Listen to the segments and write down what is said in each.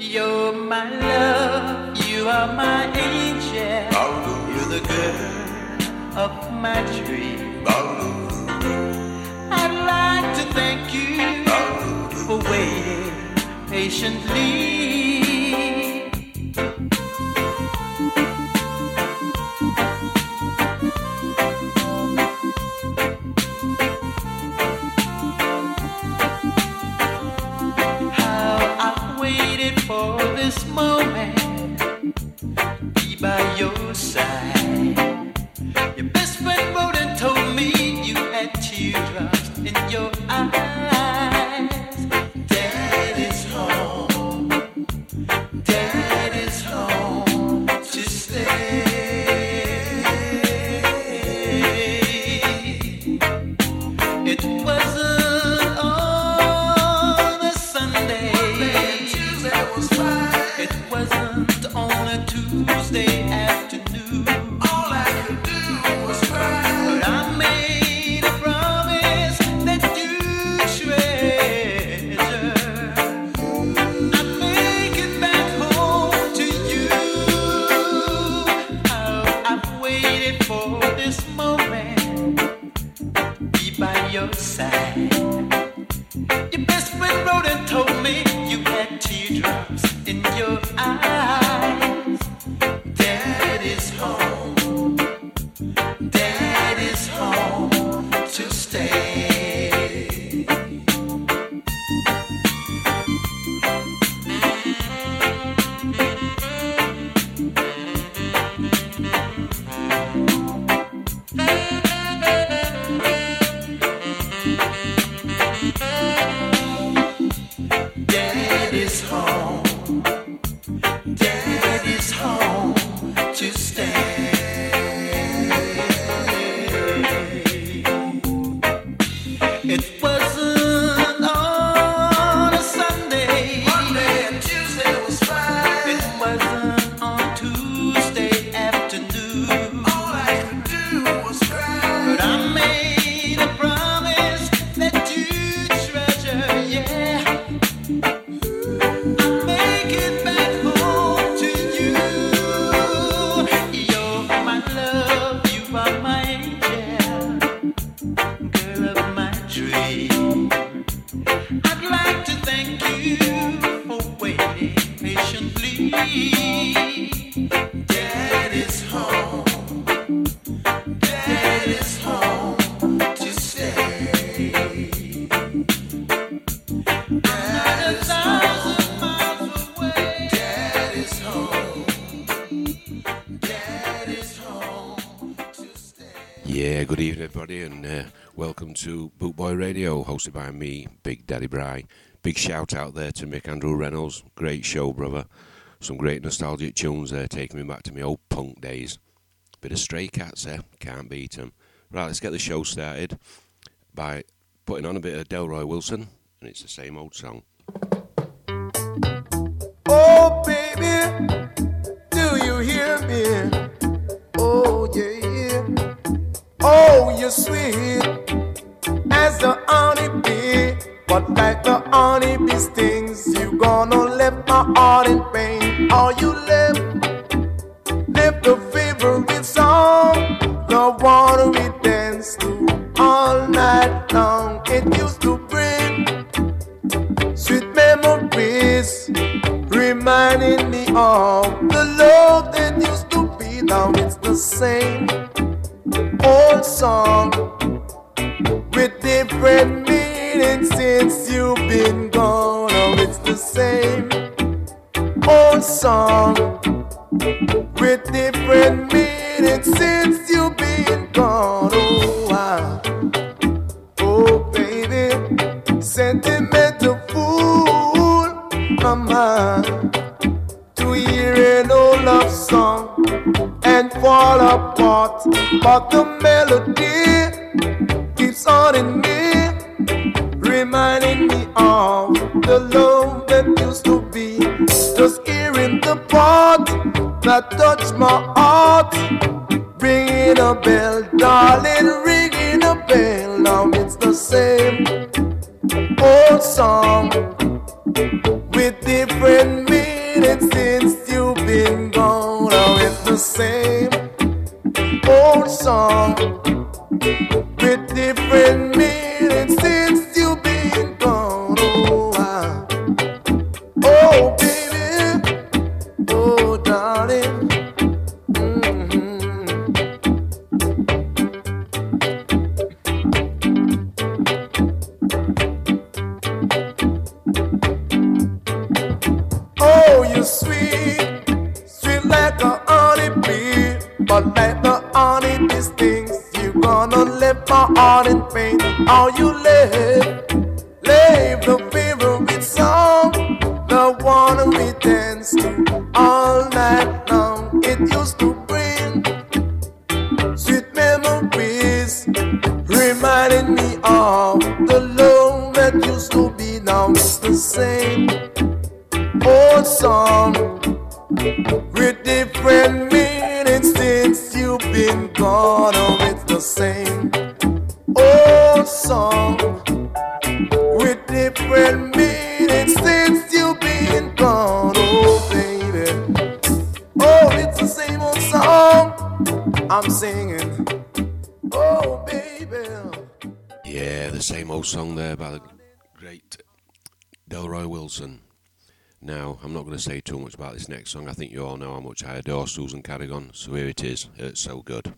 You're my love, you are my angel. You're the girl of my dream. I'd like to thank you for waiting patiently. this moment, be by your side. Your best friend wrote everybody, and uh, welcome to Bootboy Radio, hosted by me, Big Daddy Bry. Big shout out there to Mick Andrew Reynolds. Great show, brother. Some great nostalgic tunes there, taking me back to my old punk days. Bit of Stray Cats there, can't beat them. Right, let's get the show started by putting on a bit of Delroy Wilson, and it's the same old song. Oh, baby. is sweet as the honey bee. But like the honey bee stings, you gonna let my heart in about this next song, I think you all know how much I adore Susan Cadogan, so here it is. It's so good.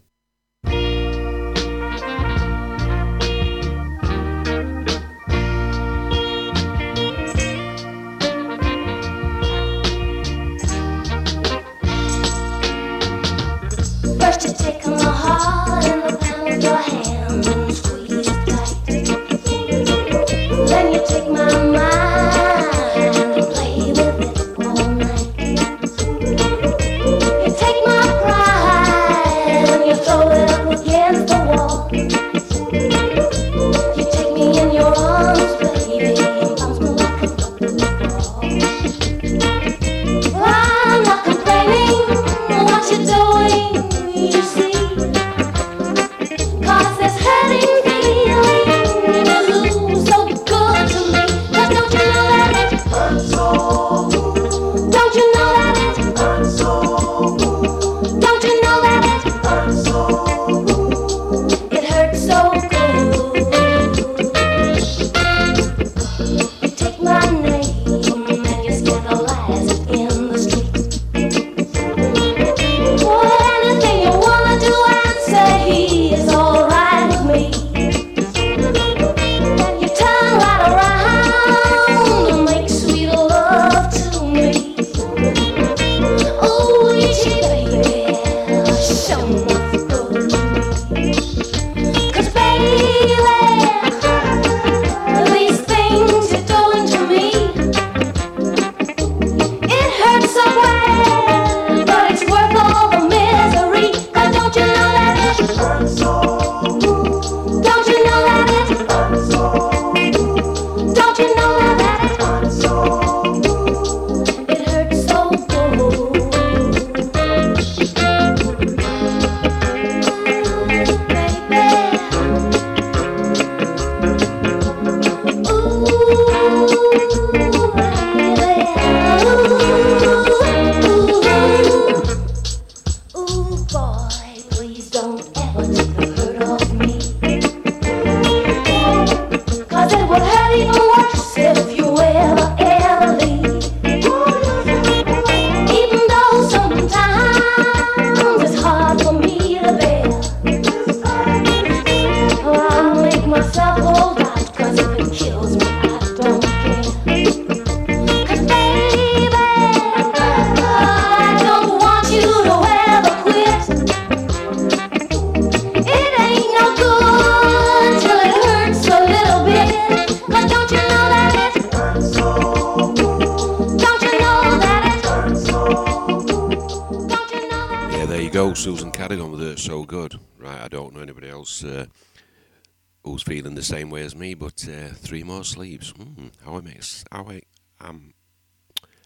the same way as me, but uh, three more sleeps. Mm, how, am ex- how, I, um,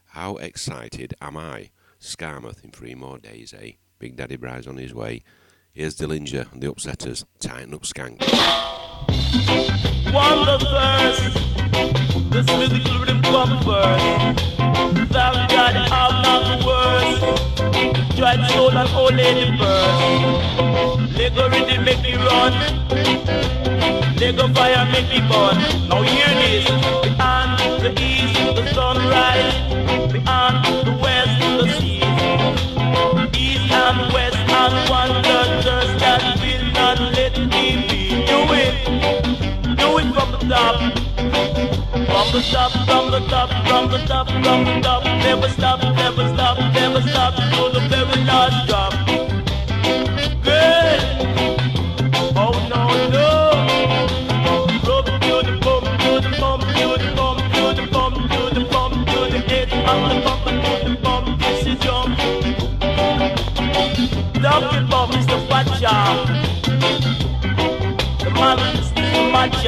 how excited am I? Skamouth in three more days, eh? Big Daddy Bry's on his way. Here's Dillinger and the Upsetters. Tighten up, skank. Wonder first, this musical rhythm come first. Thank God I'm not the worst. Tried soul long, old lady first. Lego rhythm make me run. They go fire make me born. Now hear this. The the east, the sunrise. The the west, the sea. East and west and one the thirst that will not let me be. Do it. Do it from the top. From the top, from the top, from the top, from the top. Never stop, never stop, never stop.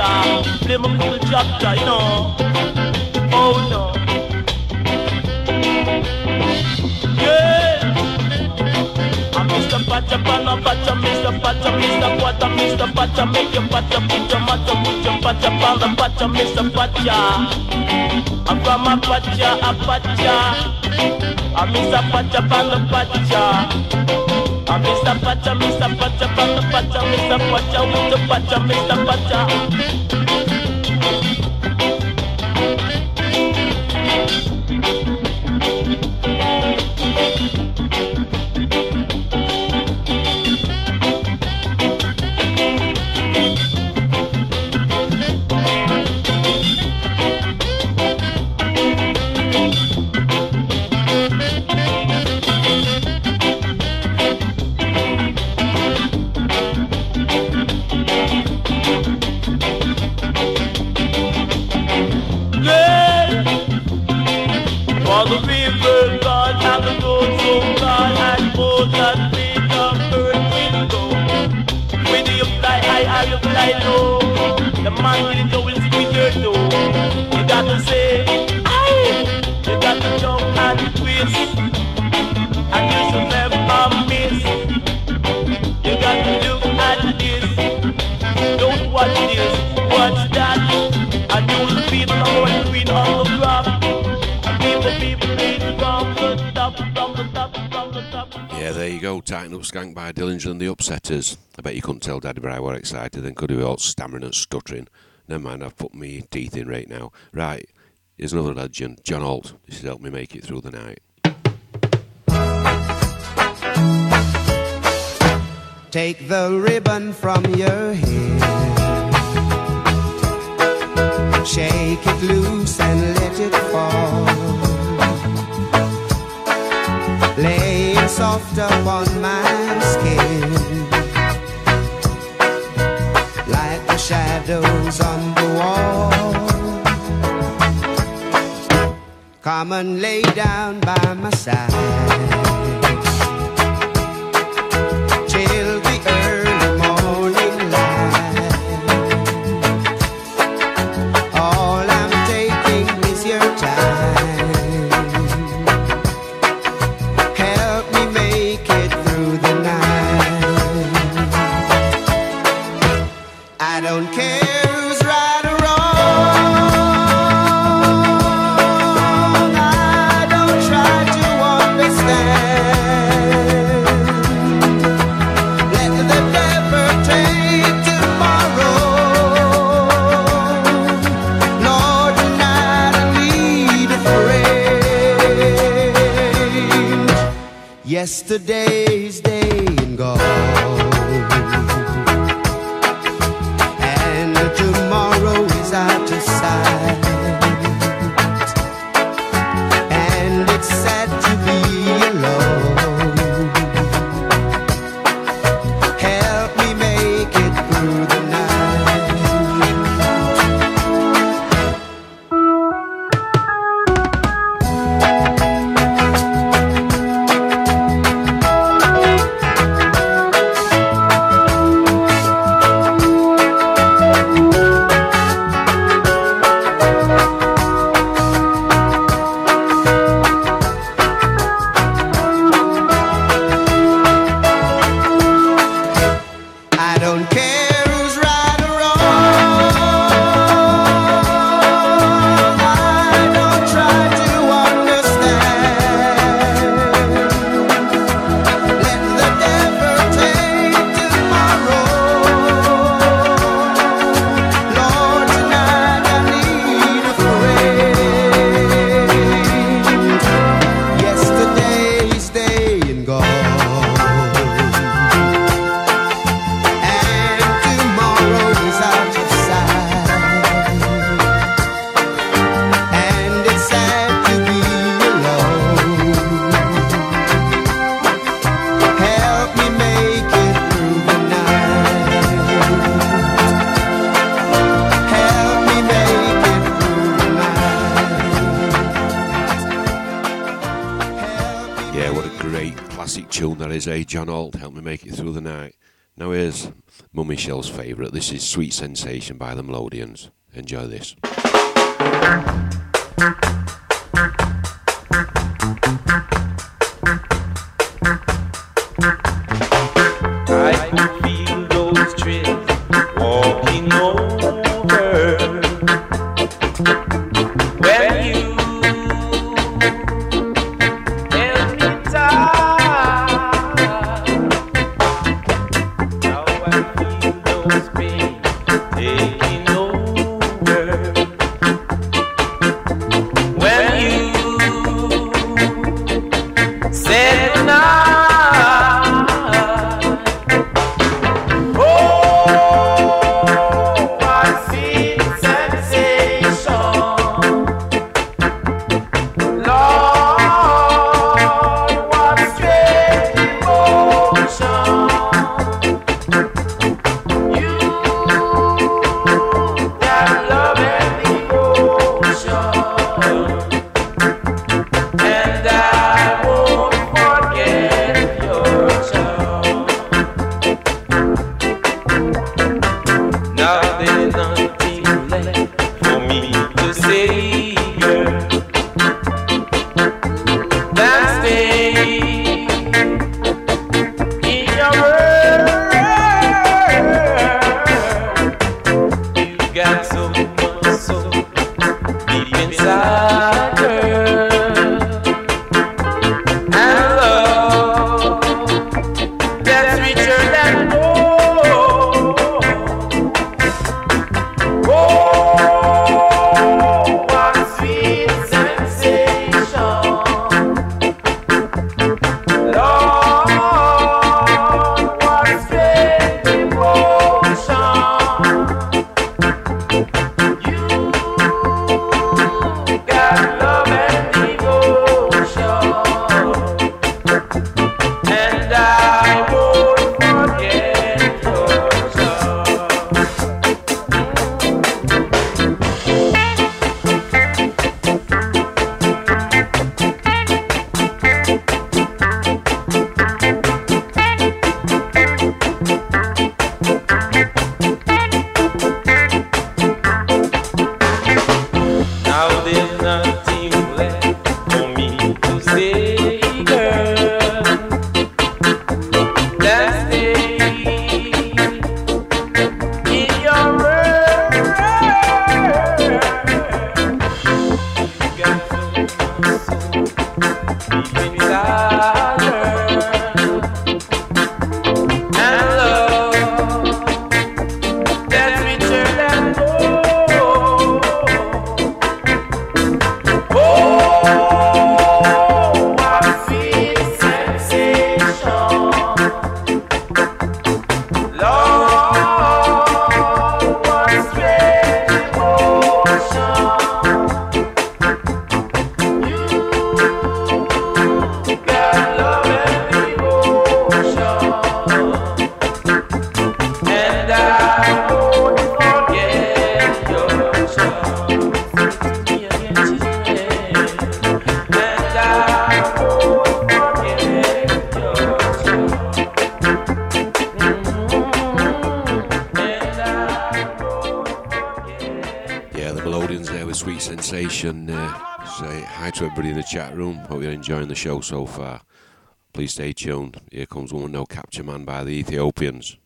Matcha. Play my cool chapter, you know. Oh no. Yeah. I'm Mr. Pacha, Pana Pacha, Mr. Pacha, Mr. Pacha, Mr. Pacha, make your Pacha, put your Pacha, put your Pacha, Pana Pacha, Mr. Pacha. I'm from a Pacha, a Pacha. I'm Mr. Pacha, Pana Pacha. Mr. Pacha, Mr. Pacha, Pana Pacha, Mr. Pacha, with Pacha, Mr. Pacha. You go. Up Skank by Dillinger and the Upsetters. I bet you couldn't tell Daddy Bry were excited then, could he? All stammering and stuttering. Never mind, I've put my teeth in right now. Right, here's another legend, John Holt. This has helped me make it through the night. Take the ribbon from your hair. Shake it loose and let it fall. Laying soft upon my skin. Like the shadows on the wall. Come and lay down by my side. Yesterday's day and gone, John Holt helped me make it through the night. Now here's Mummy Shell's favourite. This is Sweet Sensation by the Melodians. Enjoy this. room. Hope you're enjoying the show so far. Please stay tuned. Here comes one No Capture Man by the Ethiopians.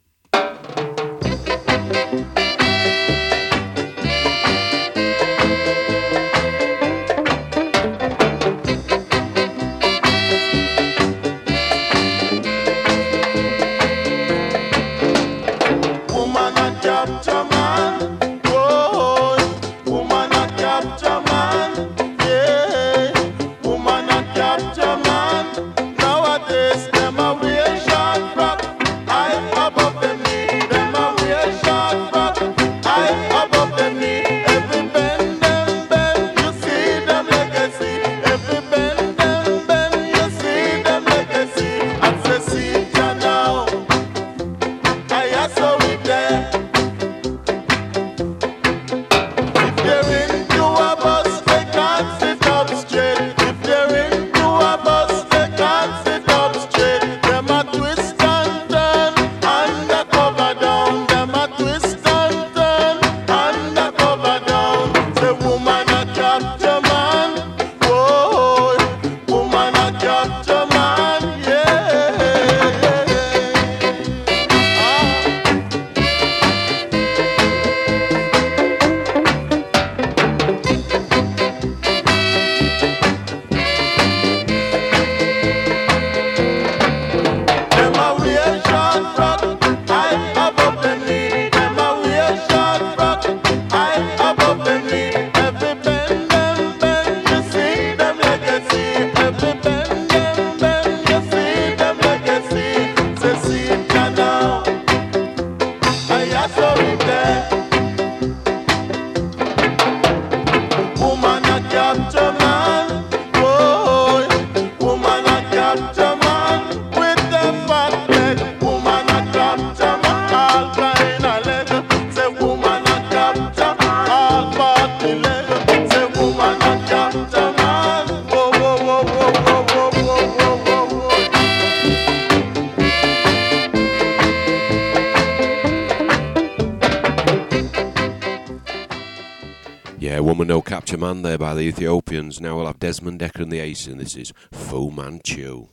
Man there by the Ethiopians. Now we'll have Desmond Dekker and the Ace, and this is Fu Manchu.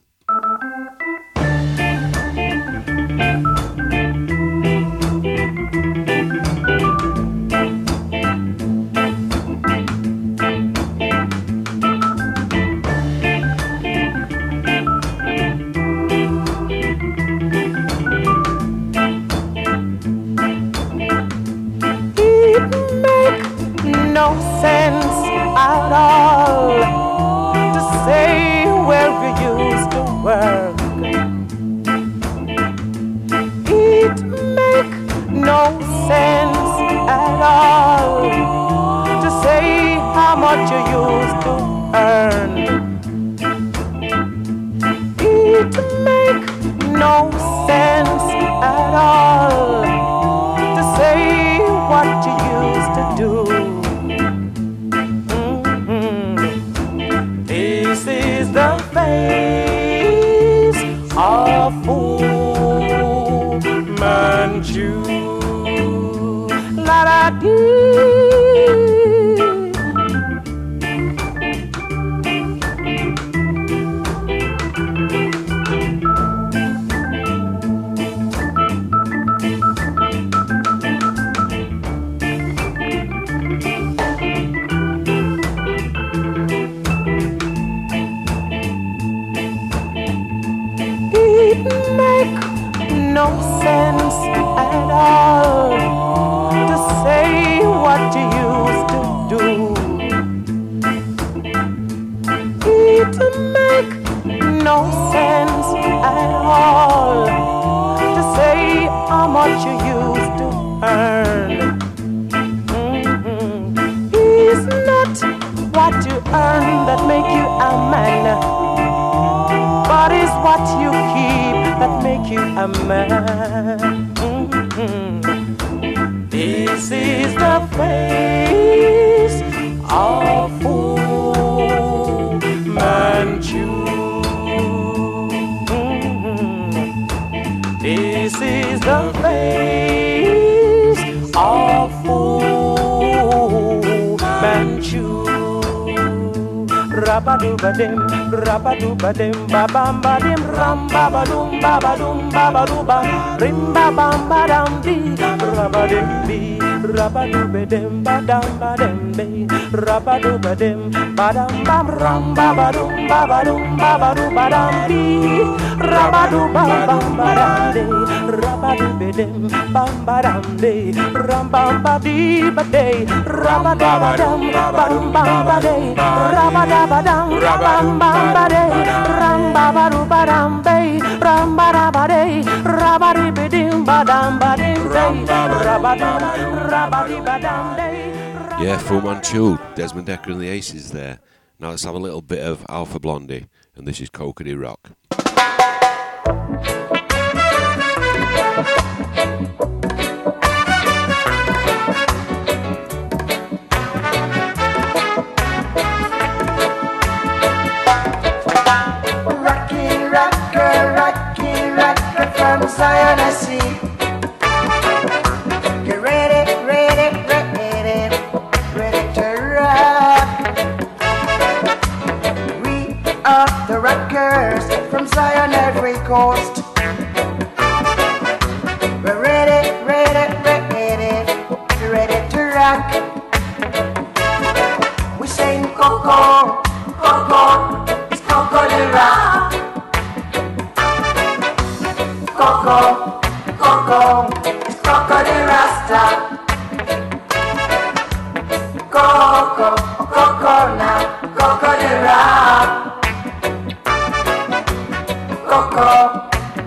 Rabadubadim, babambadim, rambabadum, babadum, babaduba, rimbabambadam, di, rabadim, bi, rabadubadim, badam, badam, bi, rabadubadim, badam, bam, rambabadum, babadum, babadubadam, bi, rabadubam, badam, di, rabadubadim, bambadam, di, rambambadi, bade, rabadabadam, bam, bam, bade, rabadabadam, rabam, bam, bade, rambabadubadam, be, rambadabade, rabadibidim, badam, badim, day, rabadam, rabadibadam, day. Yeah, Fu Manchu, Desmond Dekker and the Aces there. Now let's have a little bit of Alpha Blondy, and this is Cocody Rock.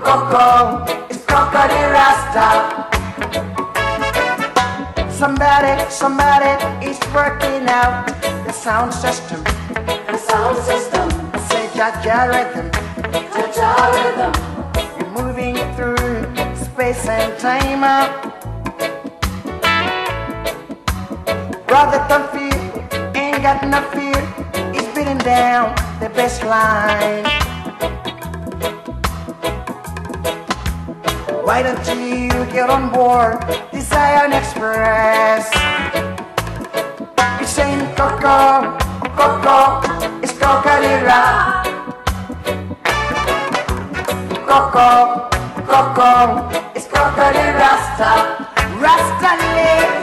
Coco, it's Coco the Rasta. Somebody, somebody is working out the sound system. The sound system. Say Jaja rhythm. Jaja rhythm. You're moving through space and time. Brother, don't fear, ain't got no fear. He's beating down the best Why don't you get on board the Zion Express? It's saying Coco, Coco, it's Coca-Cola. Coco, Coco, it's Coca-Cola Rasta. Rasta yeah.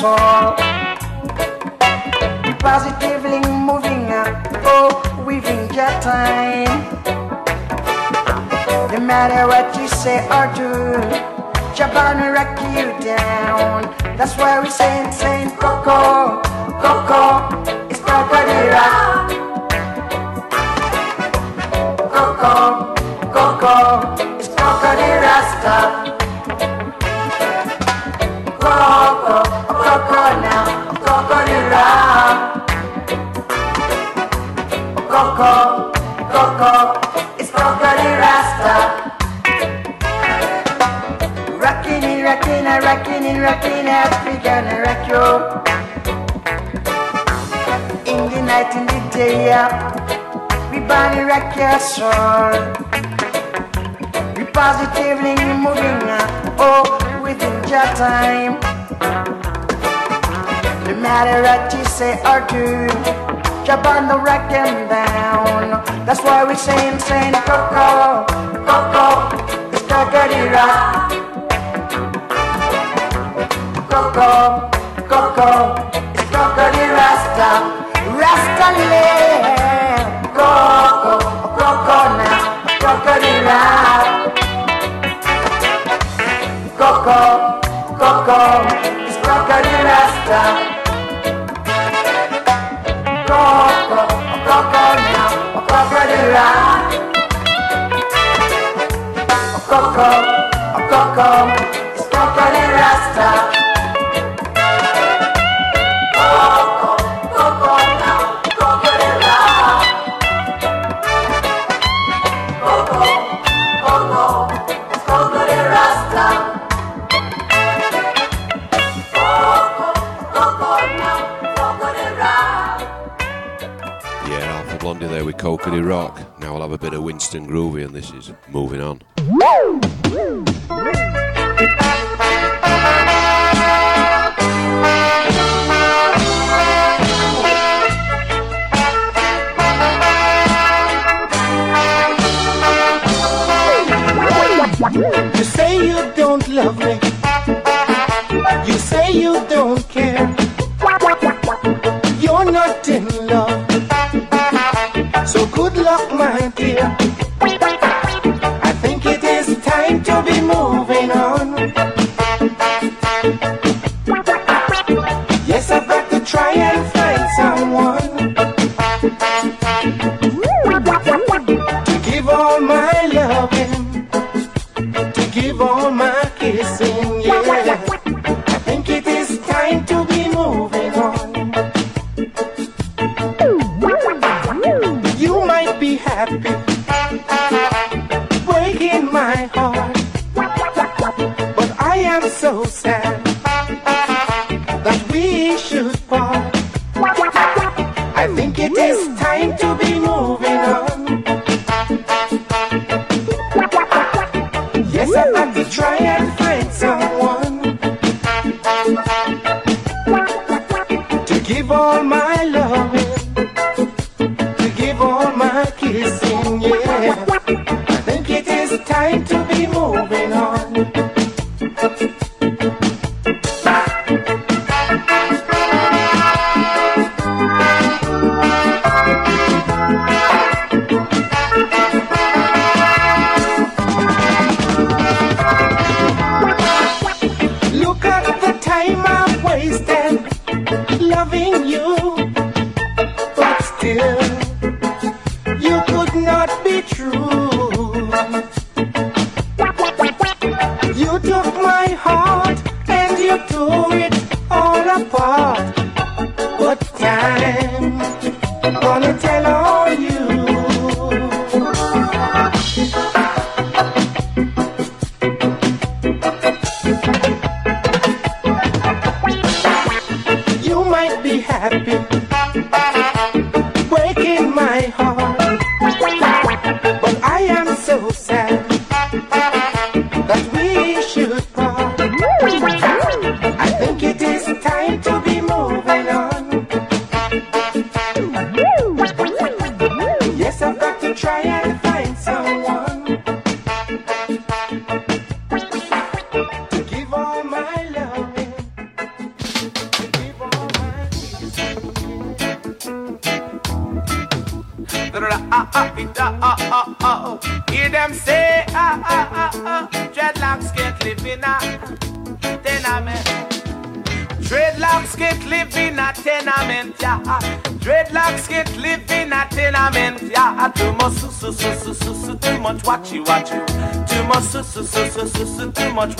Soul. Positively moving up, oh, weaving your time. No matter what you say or do, Jabana rock you down. That's why we saying, time. No matter what you say or do, jump on the rock them down. That's why we saying, saying, Coco, Coco, it's Coco Coco, Coco, it's Coco Coco the Rasta. Coco, Winston Groovy, and this is moving on. You say you don't love me. You say you don't care. You're not in love. So good luck, my dear.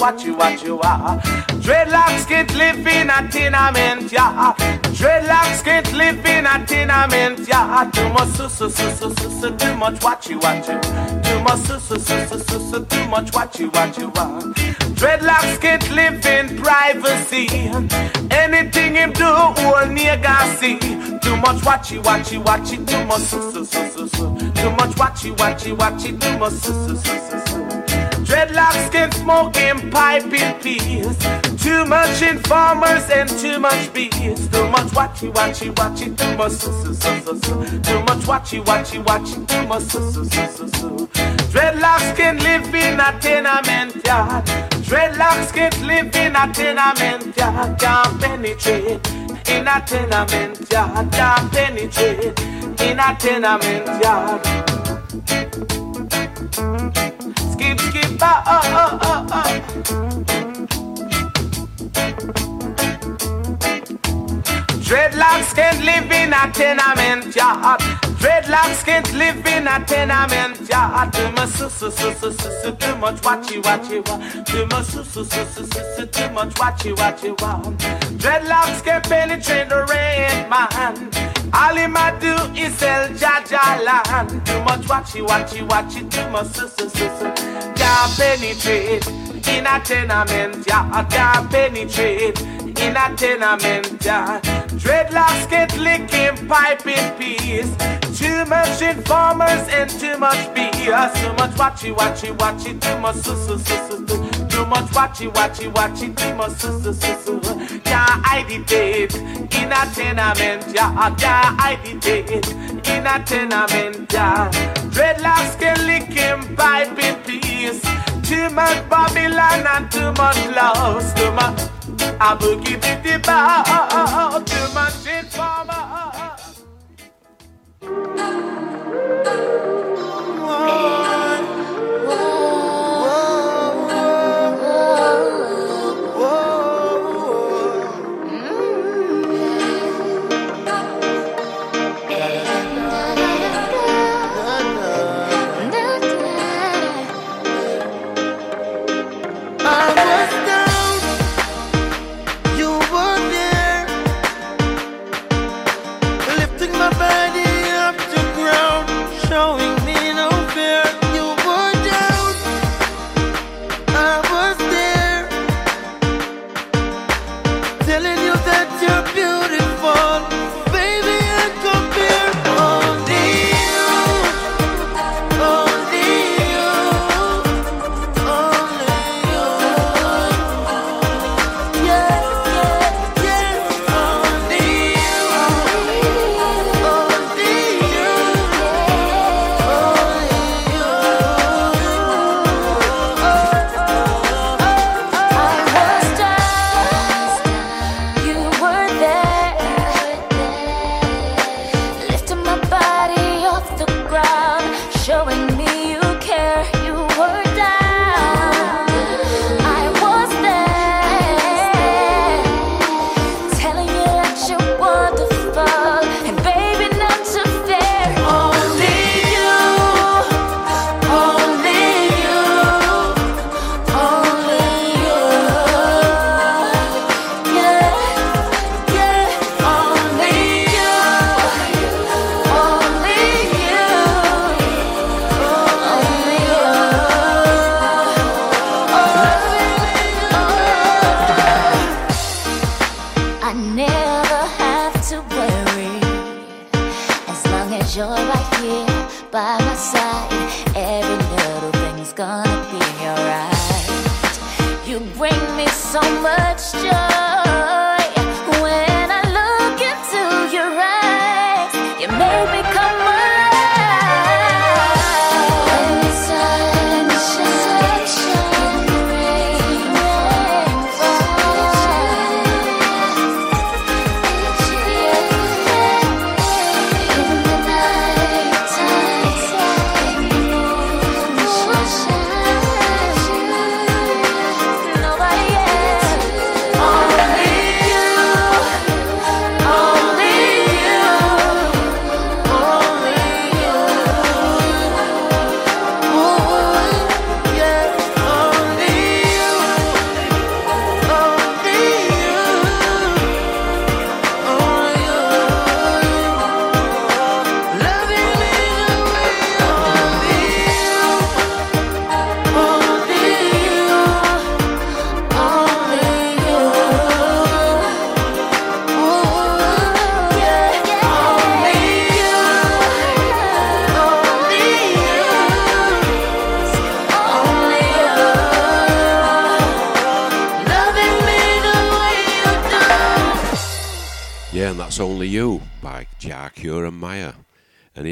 Too much watchy, watchy, ah. Dreadlocks can't live in a tenement, yeah. Dreadlocks can't live in a tenement, yeah. Too much, su, su, su, su, su, su, too much watchy, watchy. Too much, su, su, su, su, su, su, too much watchy, watchy, ah. Dreadlocks can't live in privacy. Anything him do, all nigga see. Too much watchy, watchy, watchy, too much su, su, su, su, su. Too much watchy, watchy, watchy, too much su, su, su, su, su. Dreadlocks can smoke in pipe in peace. Too much informers and too much bees. Too much watchy, watchy, watchy, too much su, su, su, su, su. Too much watchy, watchy, watchy, too much su, su, su, su, su. Dreadlocks can live in a tenement yard. Dreadlocks can't live in a tenement yard. Can't penetrate in a tenement yard. Can't penetrate in a tenement yard. Ah, ah, ah, ah, ah. Dreadlocks can't live in a tenement yard. Dreadlocks can't live in a tenement yard. Too much su su su su su su too much watchy watchy wa. Too much su su su su su su too much watchy watchy wa. Dreadlocks can't penetrate the red man. All him a do is sell Jaja land. Too much watchy watchy watchy. Too much su su. Can't penetrate in a tenement yard. Can't penetrate in a tenement yard. Dreadlocks get licking pipe in peace. Too much informers and too much BS. Too much watchy watchy watchy. Too much su. su. Too much watchy watchy watchy. Too much su su su su. Can't hide it in a tenement yard. Can't hide it in a tenement yard. Dreadlocks get licking pipe in peace. Too much Babylon and too much loss. Too much. I boogie bitty bow. Too much informer.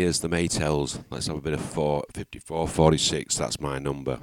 Here's the Maytals. Let's have a bit of 4, 54, 46. That's my number.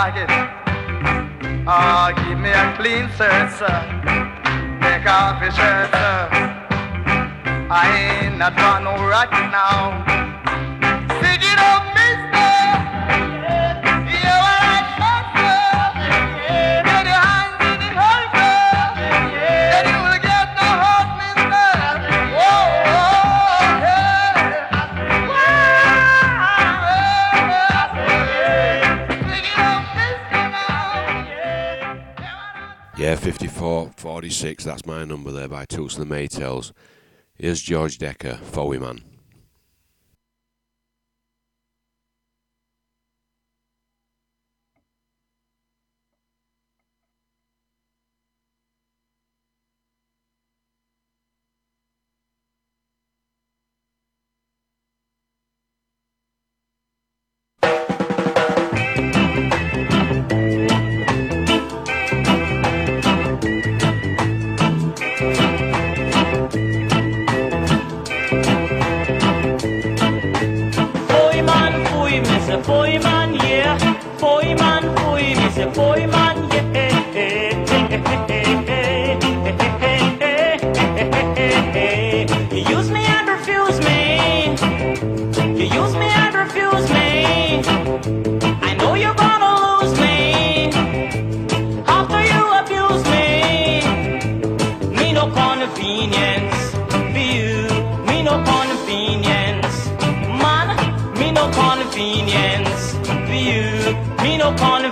like. Oh, ah, give me a clean shirt, sir. Take off your shirt, sir. I ain't not gonna no rock now. Pick it up. for 46, that's my number there by Toots of the Maytals. Here's George Dekker, Fowie Man.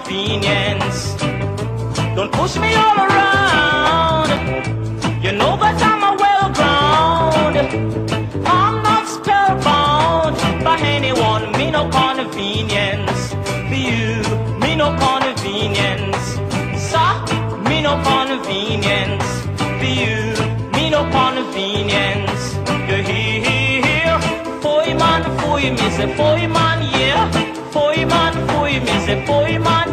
Convenience. Don't push me all around. You know that I'm a well ground. I'm not spellbound by anyone. Me no convenience for you. Me no convenience. Sir, me no convenience for you. Me no convenience. You hear? Foi man, foi me say foi man, yeah. Foi man, foi me say foi man,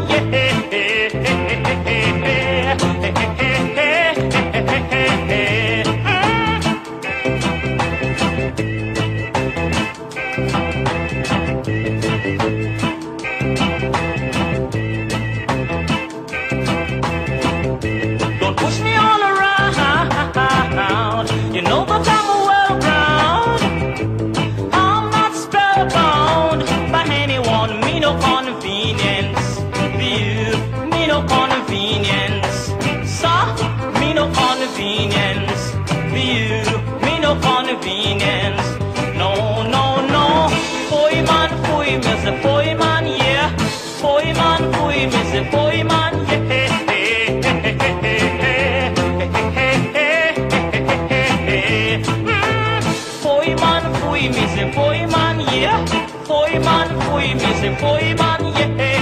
foi me say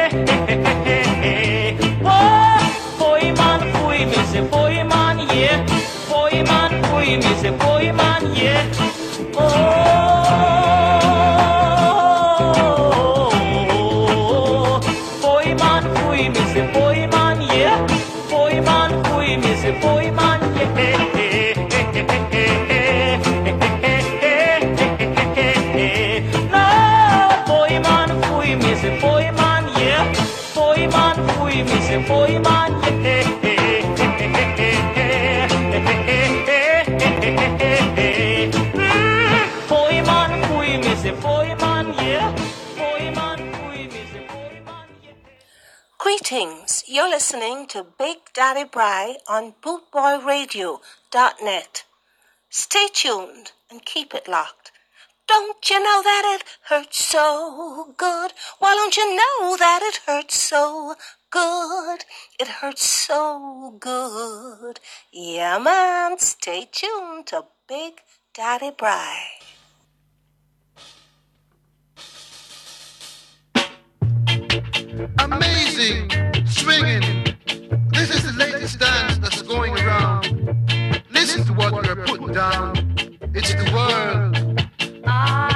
foi man, yeah. Oh, foi man, foi me man, yeah. Foi man, foi me foi yeah. Listening to Big Daddy Bry on bootboyradio.net. Stay tuned and keep it locked. Don't you know that it hurts so good? Why don't you know that it hurts so good? It hurts so good. Yeah, man. Stay tuned to Big Daddy Bry. amazing swinging. This is the latest dance that's going around. Listen to what we're putting down. It's the world. Ah.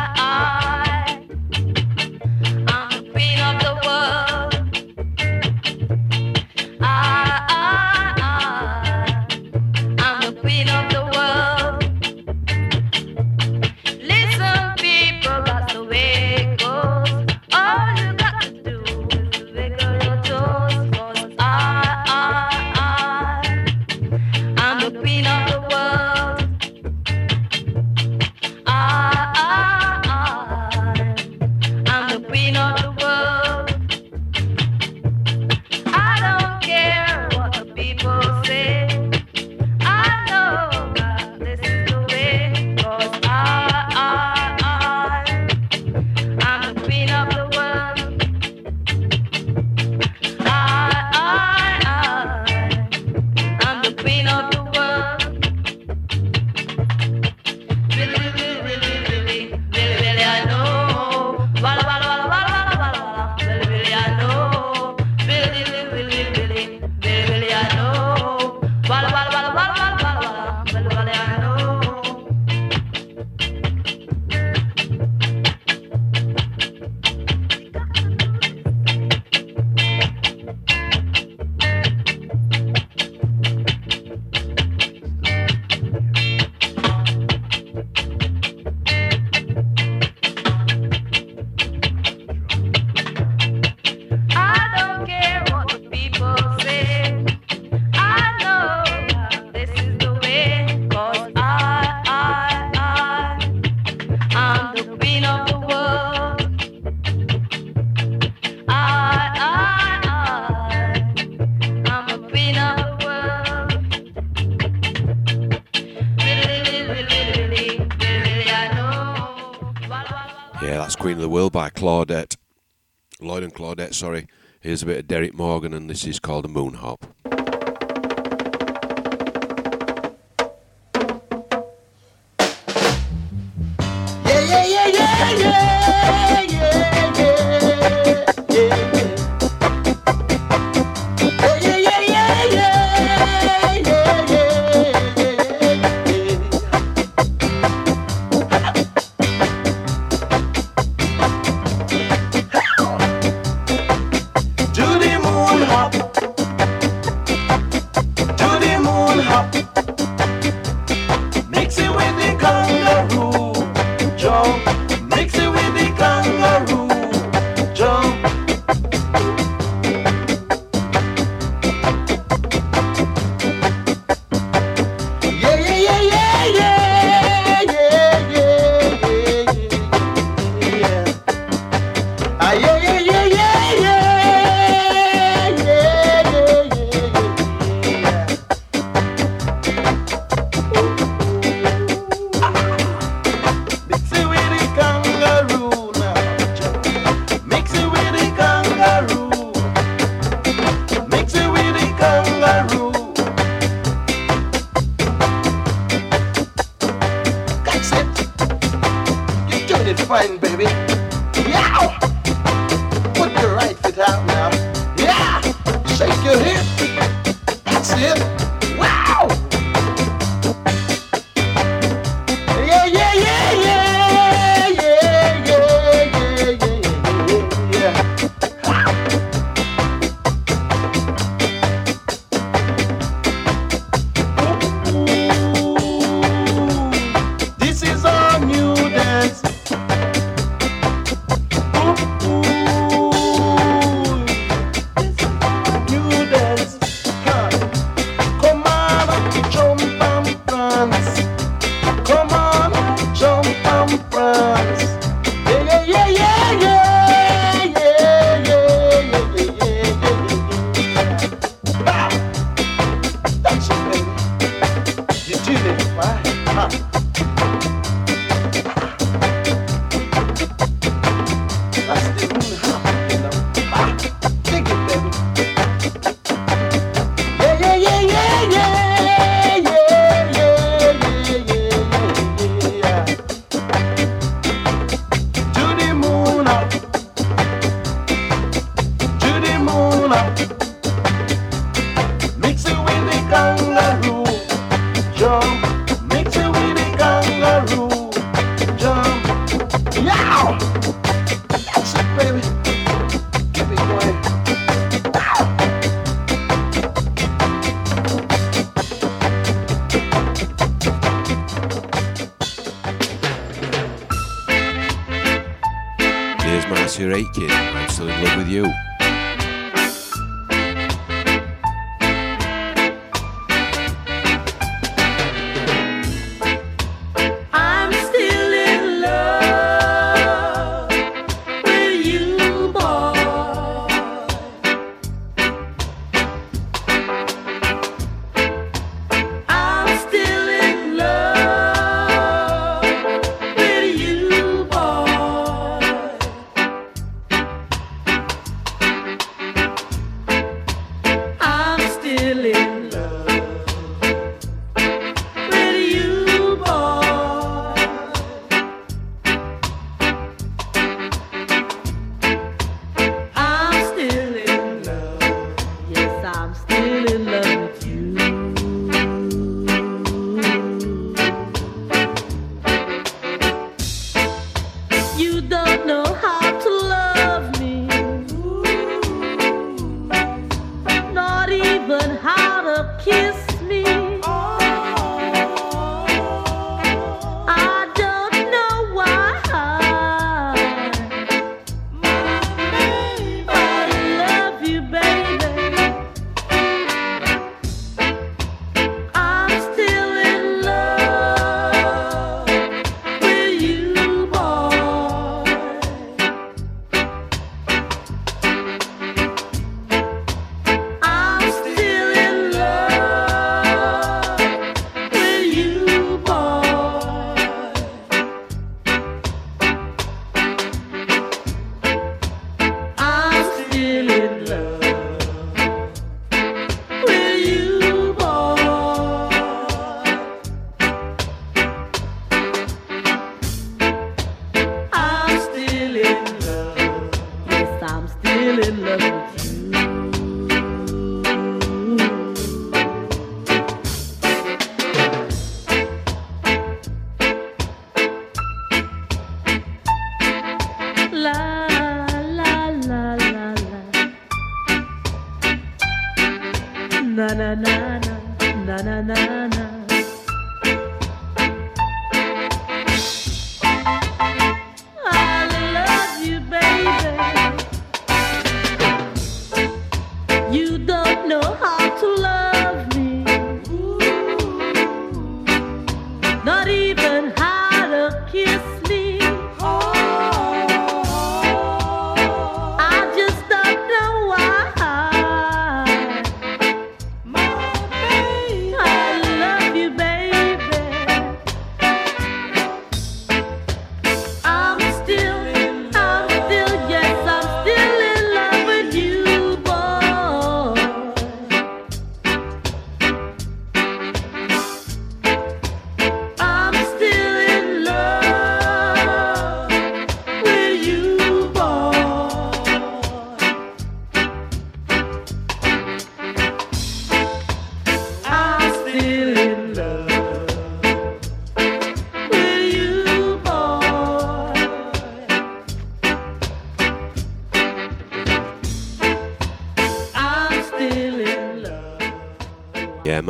sorry. Here's a bit of Derrick Morgan, and this is called a Moon Hop.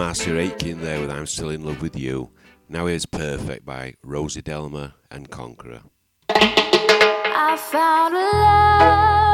Marcia Aitken there with I'm Still in Love with You. Now here's Perfect by Rosie Delmer and Conqueror. I found a love.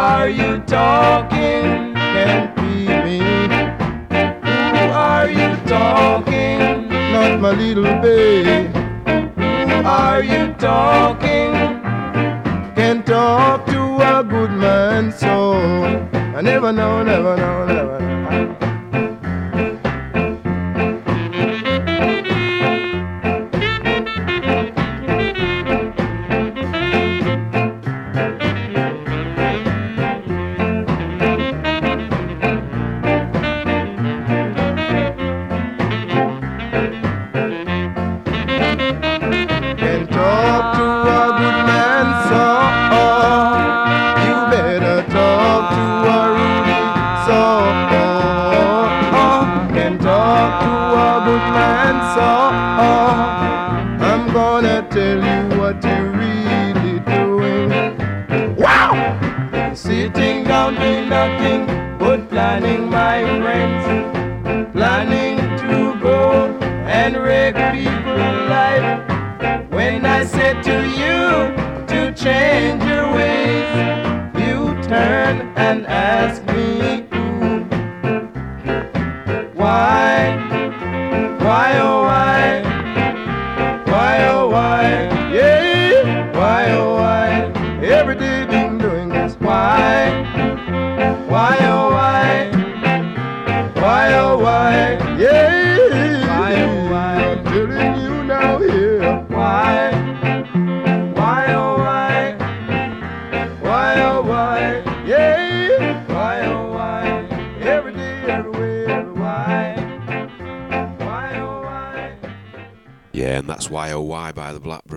are you talking? Can't be me. Who are you talking? Not my little babe. Who are you talking? Can't talk to a good man so. I never know, never know, never know.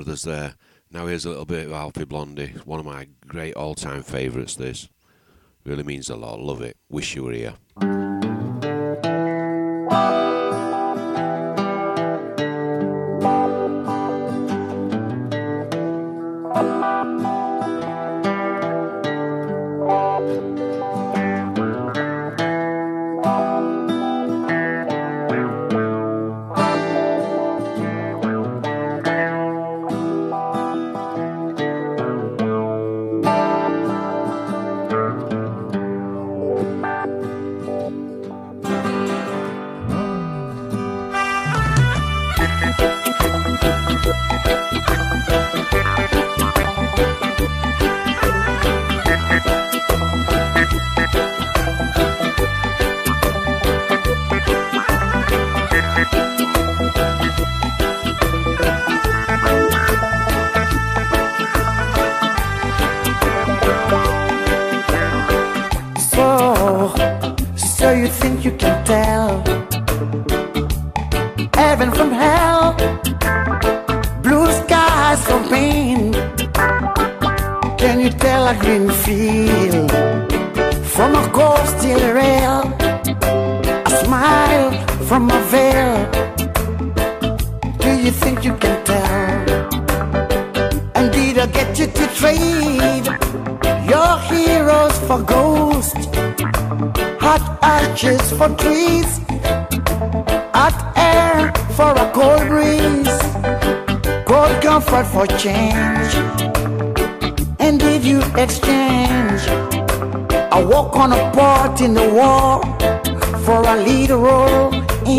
brothers there. Now here's a little bit of Alpha Blondy, one of my great all-time favourites. This really means a lot. Love it. Wish you were here.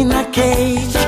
in a cage.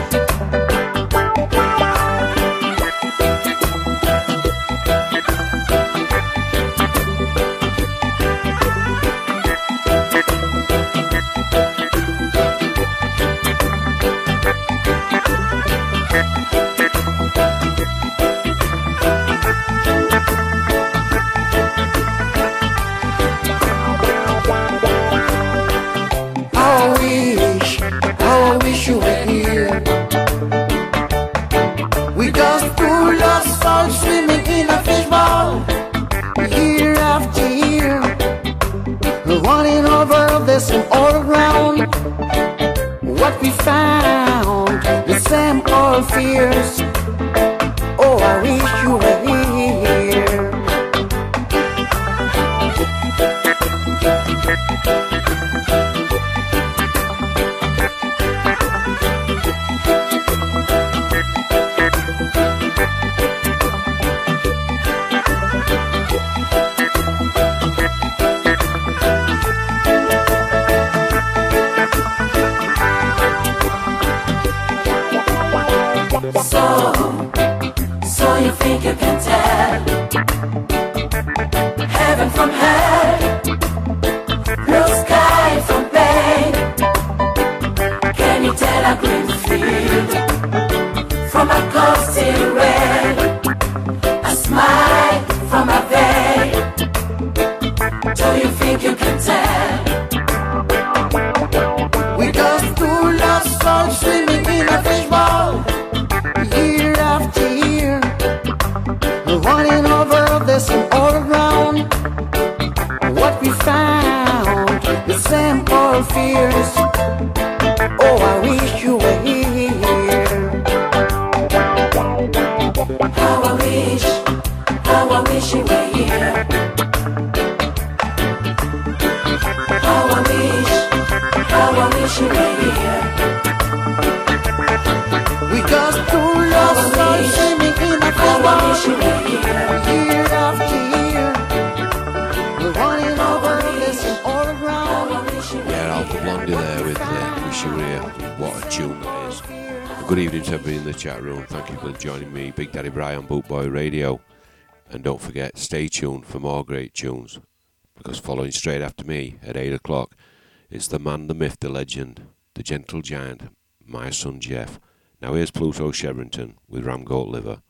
stay tuned for more great tunes, because following straight after me at 8 o'clock, it's the man, the myth, the legend, the gentle giant, my son Jeff. Now here's Pluto Shervington with Ram Goat Liver.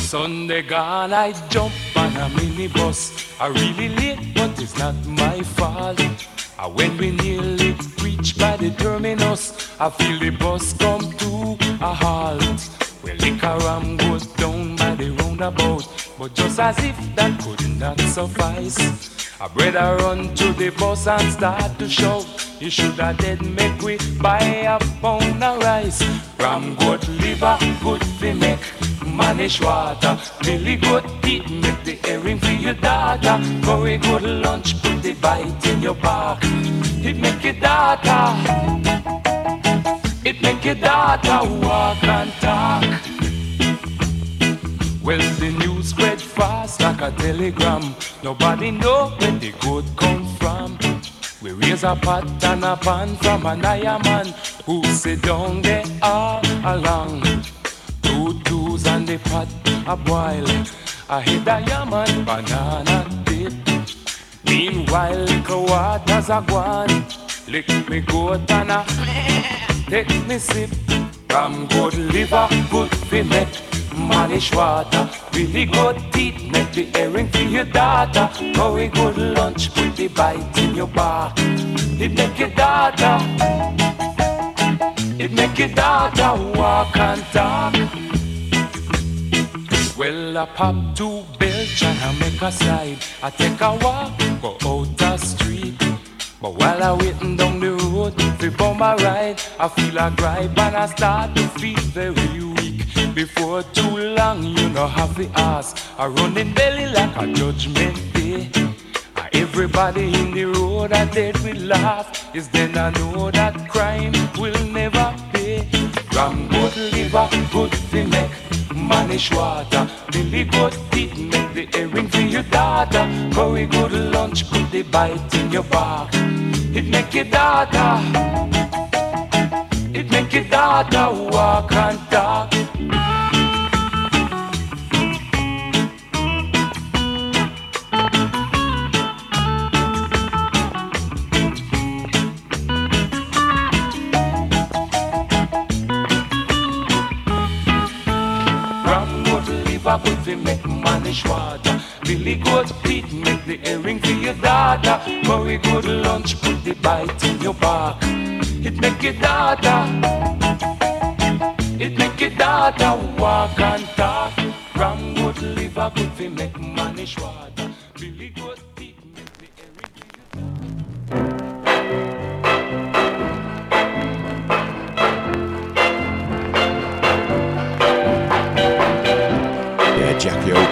Sunday gone, I. and start to show. You should have dead make we buy a pound of rice. Ram good liver, good fi make manish water. Really good teeth, make the earring for your daughter. Very good lunch, put the bite in your back. It make your daughter, it make your daughter walk and talk. Well, the news spread fast like a telegram. Nobody know when the good come. We raise a pot and a pan from an man who sit down there all along. Two twos and the pot a boil. I hit a yaman banana dip. Meanwhile, liquor waters a gone. Lick me goat and a take me sip. From good liver, good fi make manish water. Really good teeth, make the earring for your daughter. Very good lunch, put the bite in your bar. It make your daughter, it make your daughter walk and talk. Well, I pop two belch and I make a slide. I take a walk, go out the street. But while I waiting down the road before my ride, I feel a gripe and I start to feel very. Before too long, you know have to ask. I run in belly like a judgment day. Ah, Everybody in the road I dead with laugh. Is then I know that crime will never pay. Ram good liver, good fi make manish water. Billy good teeth make the earring for your daughter. Very good lunch, put the bite in your back. It make your daughter, it make your daughter walk and talk. Good fi make manish water. Billy good teeth make the earring for your daughter. Very good lunch, put the bite in your back. It make your daughter, it make your daughter walk and talk. Ram good liver, good fi make manish water. Jackie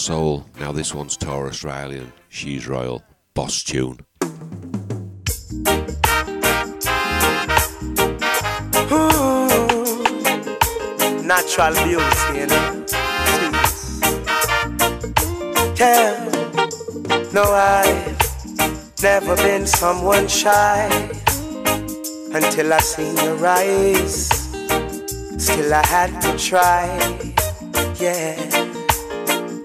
Soul. Now this one's Tarrus Riley. She's Royal. Boss tune. Hmm. Natural beauty, you know. Yeah, no, I've never been someone shy until I seen your eyes. Still, I had to try. Yeah.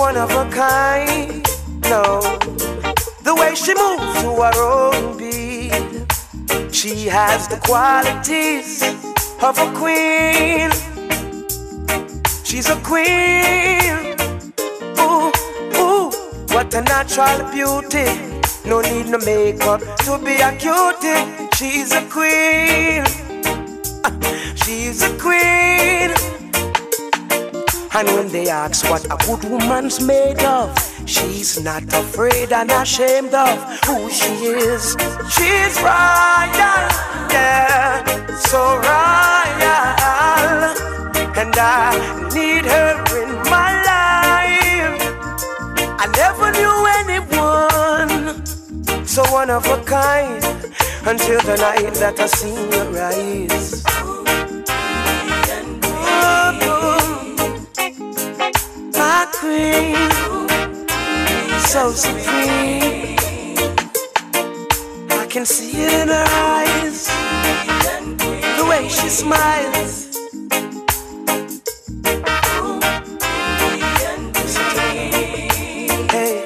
one of a kind. No, the way she moves to her own beat. She has the qualities of a queen. She's a queen. Ooh, ooh, what a natural beauty. No need no makeup to be a cutie. She's a queen. She's a queen. And when they ask what a good woman's made of, she's not afraid and ashamed of who she is. She's royal, yeah, so royal. And I need her in my life. I never knew anyone so one of a kind until the night that I seen your eyes. So supreme. I can see it in her eyes. The way she smiles. Hey,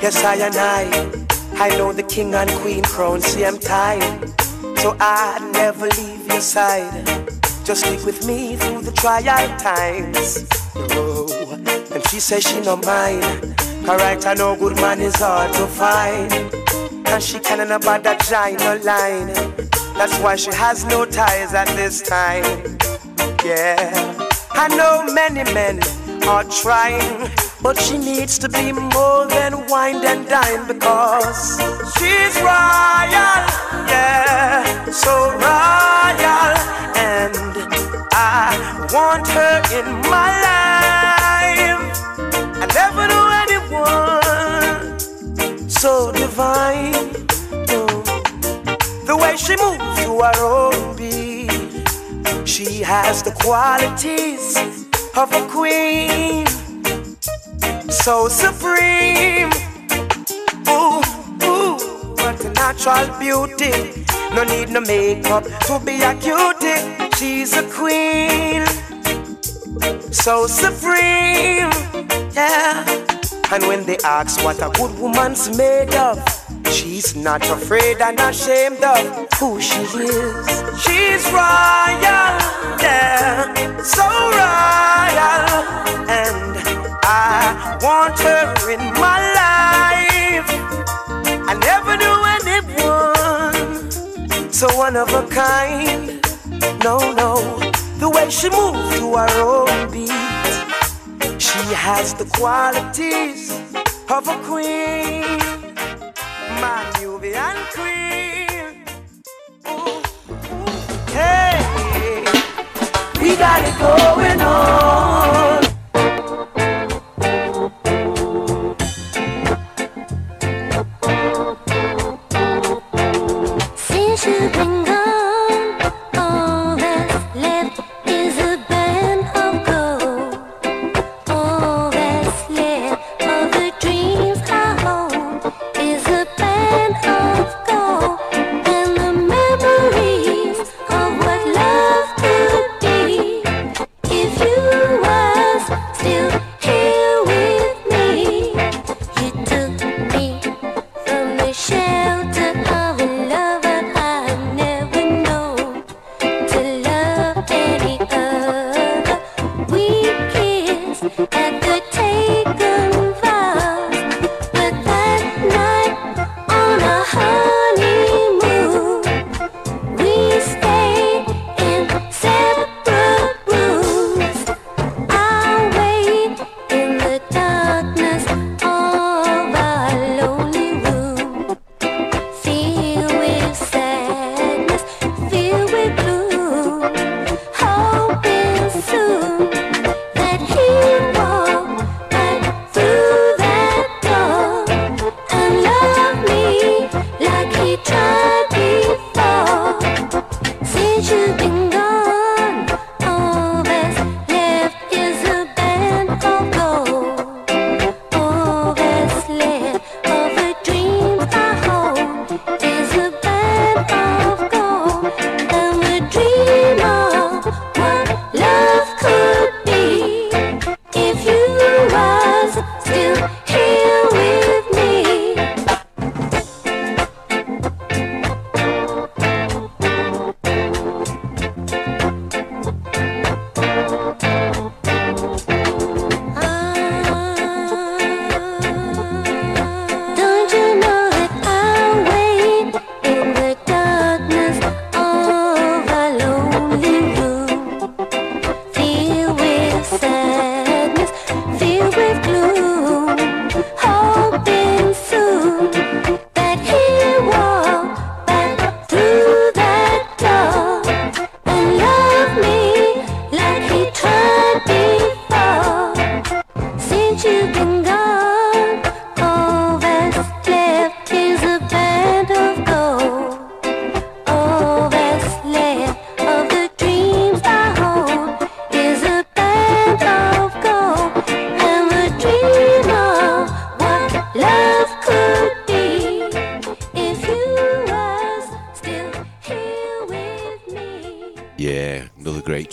yes, I and I, I know the king and queen crown, see I'm tired. So I'd never leave your side. Just stick with me through the trial times. Oh, and she says she no mind. Alright, I know good man is hard to find. And she can't about that giant no line. That's why she has no ties at this time. Yeah, I know many men are trying, but she needs to be more than wine and dine because she's royal, yeah, so royal, and I want her in my life. So divine. The way she moves to her own beat, she has the qualities of a queen, so supreme. Ooh, ooh, what a natural beauty. No need no makeup to be a cutie. She's a queen, so supreme. Yeah. And when they ask what a good woman's made of, she's not afraid and ashamed of who she is. She's royal, yeah, so royal, and I want her in my life. I never knew anyone so one of a kind. No, no, the way she moves to her own beat. She has the qualities of a queen, my Nubian queen. Ooh, hey, we got it going on.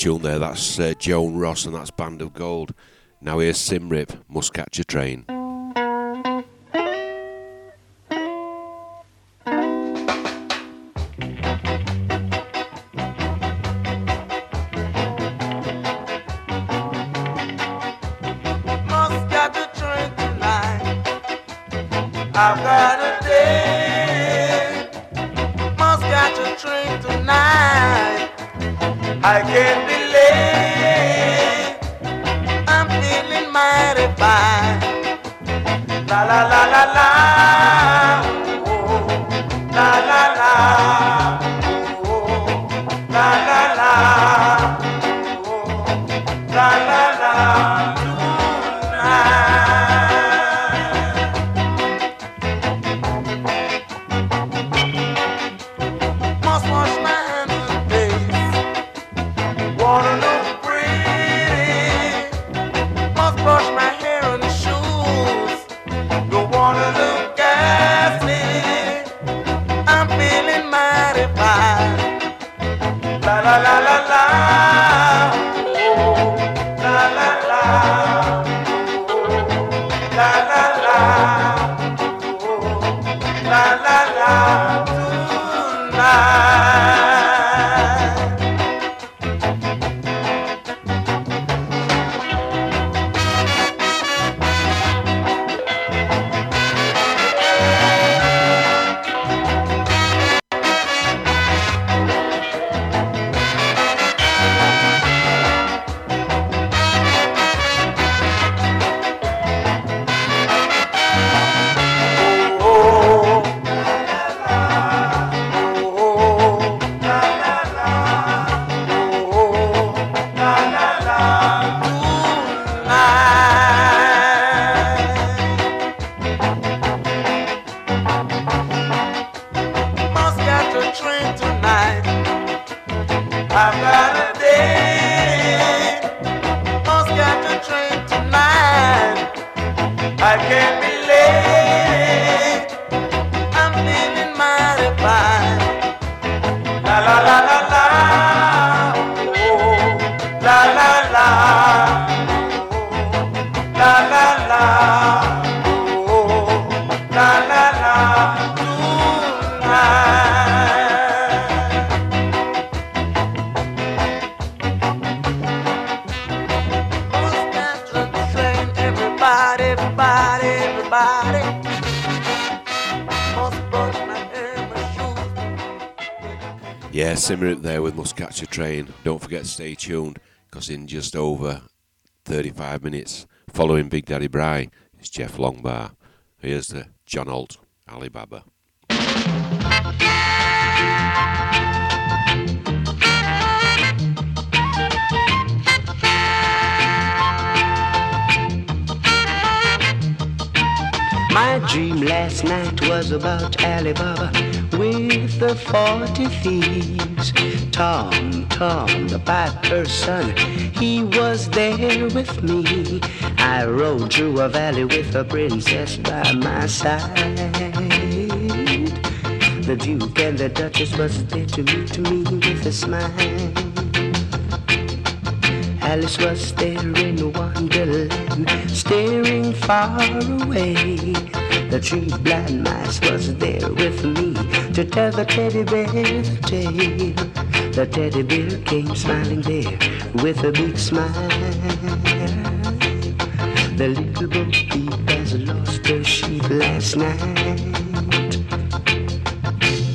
Tune there. That's uh, Joan Ross and that's Band of Gold. Now here's Simrip, Must Catch a Train. Stay tuned because in just over 35 minutes, following Big Daddy Bry, it's Jeff Longbar. Here's the John Holt Alibaba. My dream last night was about Alibaba with the forty thieves. Tom, Tom, the piper's son, he was there with me. I rode through a valley with a princess by my side. The Duke and the Duchess was there to meet me with a smile. Alice was there in Wonderland, staring far away. The tree blind mice was there with me to tell the teddy bear the tale. The teddy bear came smiling there with a big smile. The little bo peep has lost her sheep last night.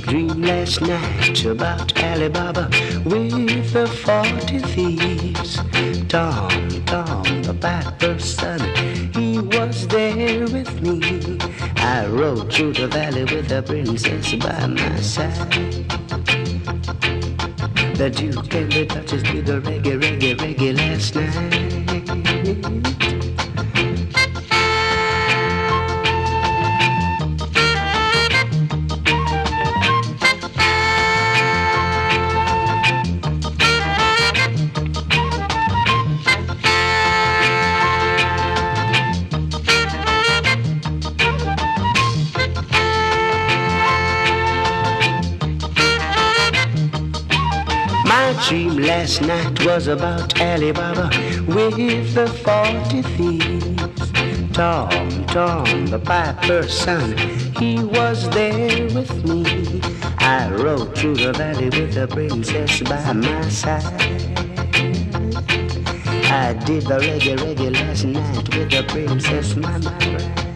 Dream last night about Alibaba with the forty thieves. Tom, Tom, the piper's son, he was there with me. I rode through the valley with the princess by my side. The Duke and the Duchess did a reggae, reggae, reggae last night. Last night was about Alibaba with the forty thieves. Tom, Tom, the piper's son, he was there with me. I rode through the valley with the princess by my side. I did the reggae reggae last night with the princess, my, my bride.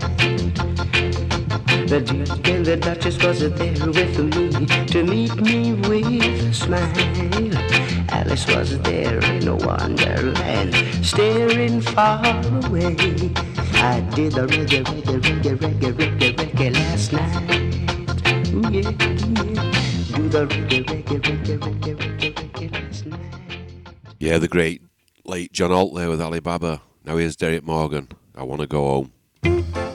The Duke and the Duchess was there with me to meet me with a smile. Alice was there in a wonderland, staring far away. I did the reggae, reggae, reggae, reggae, reggae, reggae last night. Ooh, yeah, yeah. Do the reggae, reggae, reggae, reggae, reggae, reggae last night. Yeah, the great late John Holt there with Alibaba. Now here's Derrick Morgan. I want to go home.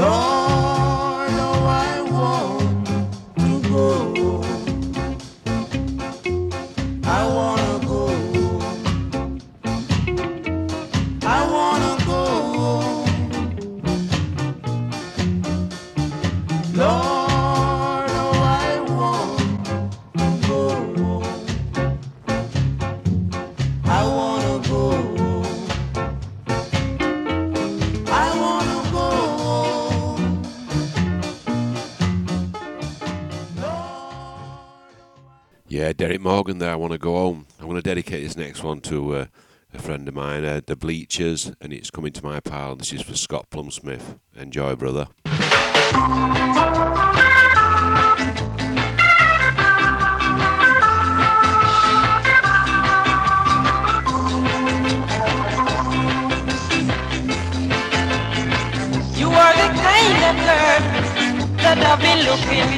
너 Morgan there. I want to go home. I'm going to dedicate this next one to uh, a friend of mine, uh, the Bleechers, and it's coming to my pal. This is for Scott Plumsmith. Enjoy, brother. You are the kind of girl that I've been looking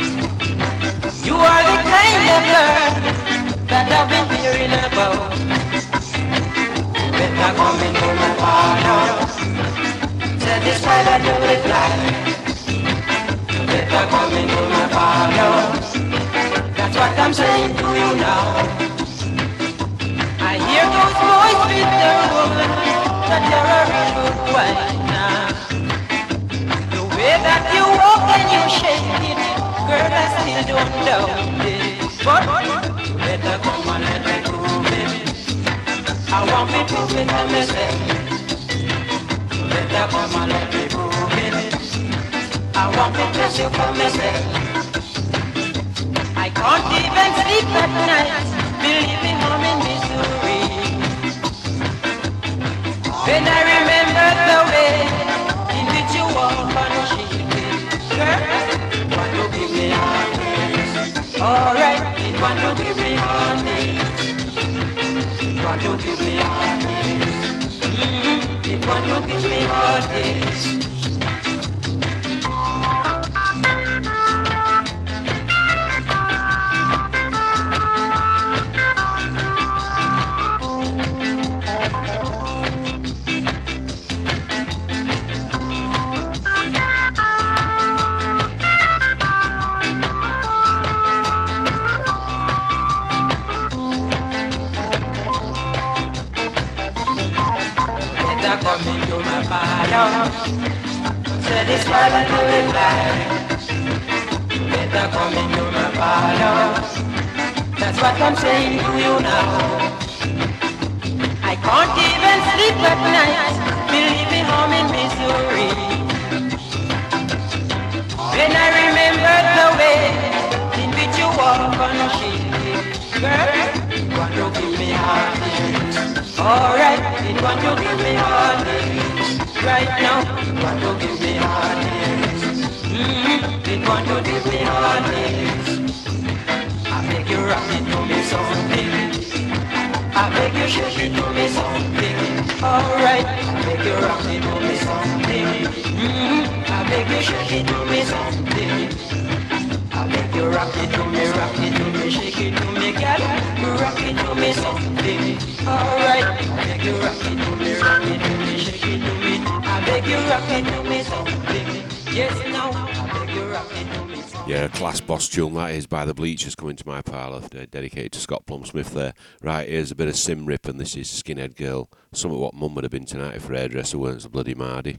for. You are the kind of girl that I've been hearing about. Better come into my parlor. Satisfied I do it. Better come into my parlor. That's what I'm saying to you now. I hear those boys with their woman that you're a real good wife now. The way that you walk and you shake it, girl, I still don't doubt it. But you better come and let me go, baby. I want me to be for myself. You better come and let me go, baby. I want me to see for myself. I can't even sleep at night, believing I'm in misery. When I remember the way in which you walk on sheet, girl, want me honey. Alright, it want to give me honey. Want to give me honey. Mm-hmm. It want to give me honey. Parlor. Satisfied and reply. You better come into my parlor. That's what I'm saying to you now. I can't even sleep at night. Believe me, home in Missouri. I remember the way you walk on girl, want to give me heartache. Alright, it want to give me heartache. Right now, it want to give me heartache. Mm-hmm. It want to give me heartache. I beg you rock it to me something. I beg you shake it to me something. Alright, I beg you rock it to me something. Mm-hmm. I beg you shake it to me something. You rock it to me, rock it to me, shake it to me, girl. Rock it to me beg you rock it to me, rock it to me, shake it to me. I beg you rock it to me. Yes, now. Yeah, class boss tune that is by the Bleechers coming to my parlour, de- uh, dedicated to Scott Plum Smith there. Right, here's a bit of Symarip, and this is Skinhead Girl. Some of what mum would have been tonight if her hairdresser weren't so bloody mardy.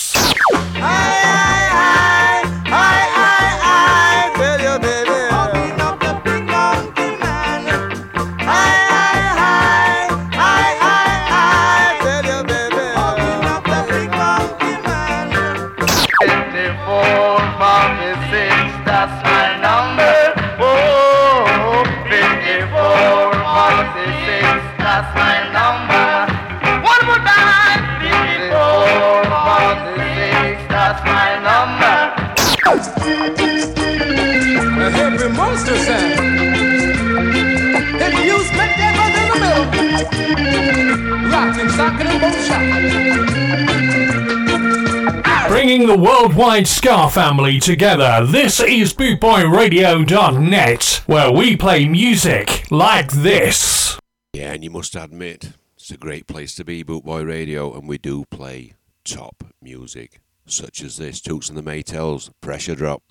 Bringing the worldwide Ska family together, this is BootboyRadio.net, where we play music like this. Yeah, and you must admit, it's a great place to be, Bootboy Radio, and we do play top music, such as this Toots and the Maytals, Pressure Drop.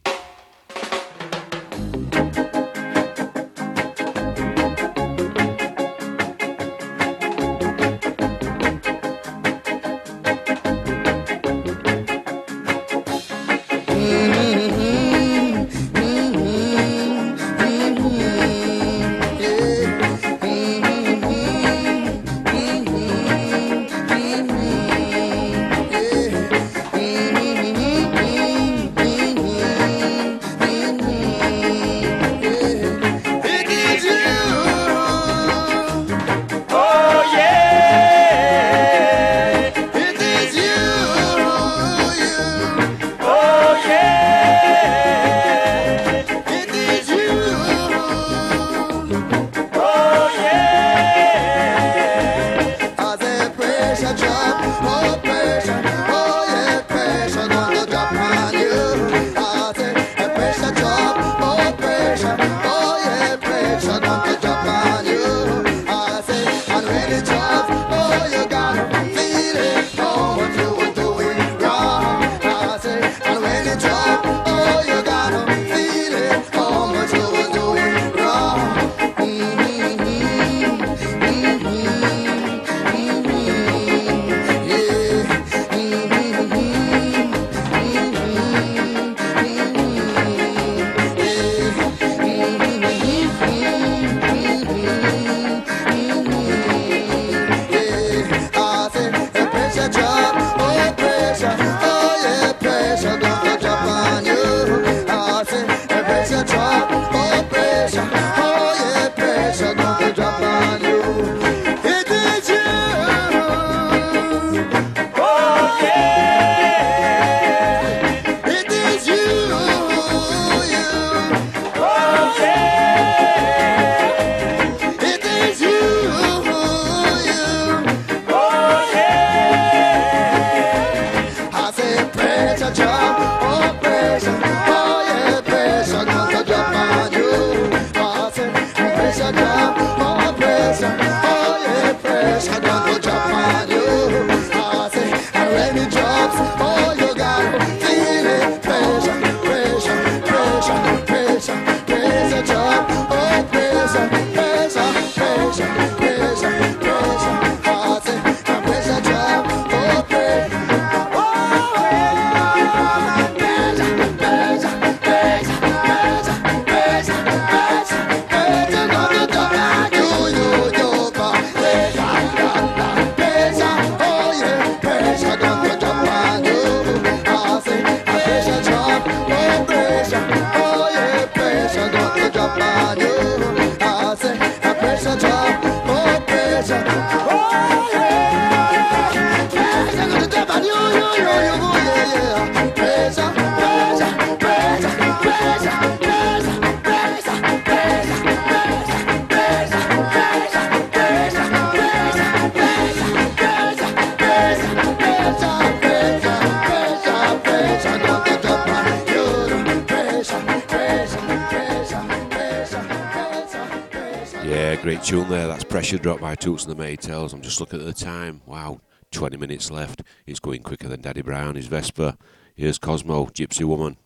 toots and the maytals. I'm just looking at the time. Wow, 20 minutes left. It's going quicker than Daddy Brown. His Vespa. Here's Cosmo, Gypsy Woman.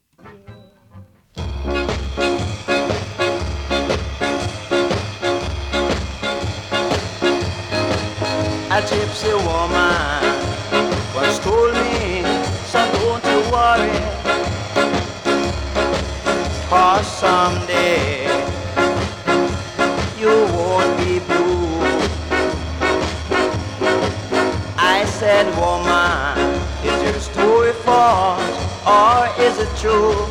A gypsy woman once told me, so don't you worry, someday said, woman, is your story false or is it true?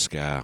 Sky.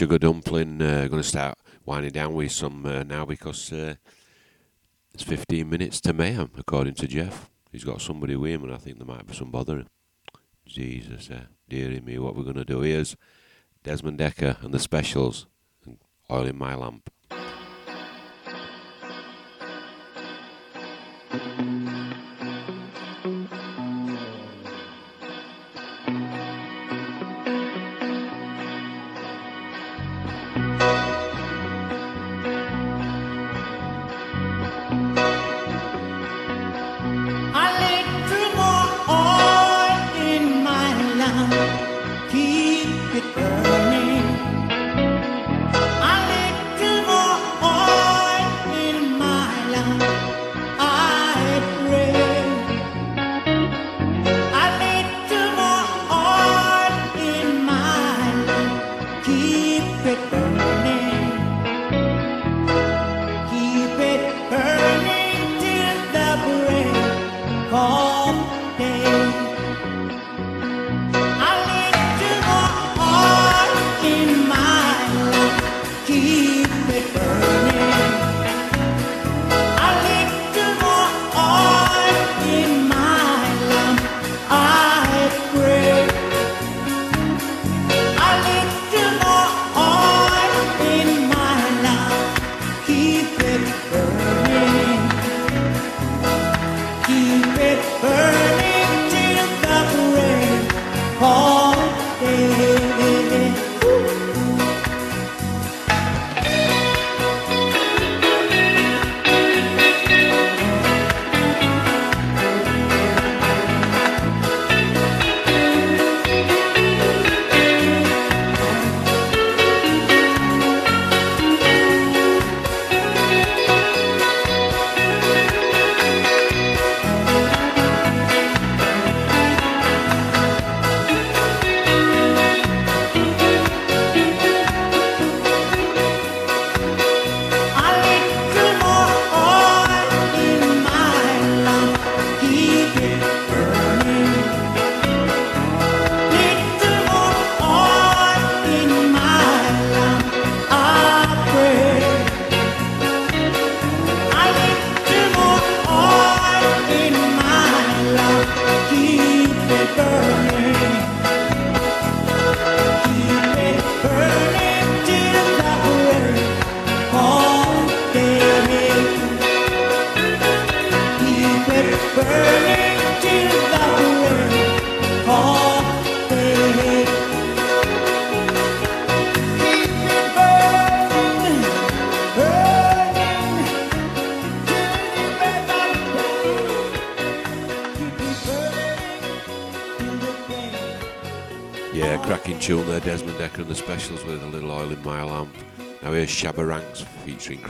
sugar dumpling. Uh, going to start winding down with some uh, now because uh, it's 15 minutes to mayhem, according to Jeff. He's got somebody with him, and I think there might be some bother. Jesus, uh, dearie me, what we're going to do is Desmond Dekker and the specials, and oil in my lamp.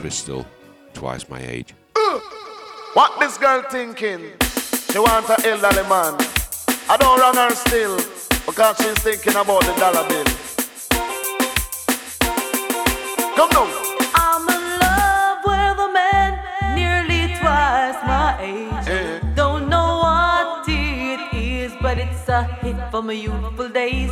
Krystal, twice my age. What this girl thinking? She want a elderly man. I don't run her still because she's thinking about the dollar bill. Come now. I'm in love with a man nearly twice my age. Eh. Don't know what it is, but it's a hit from my youthful days.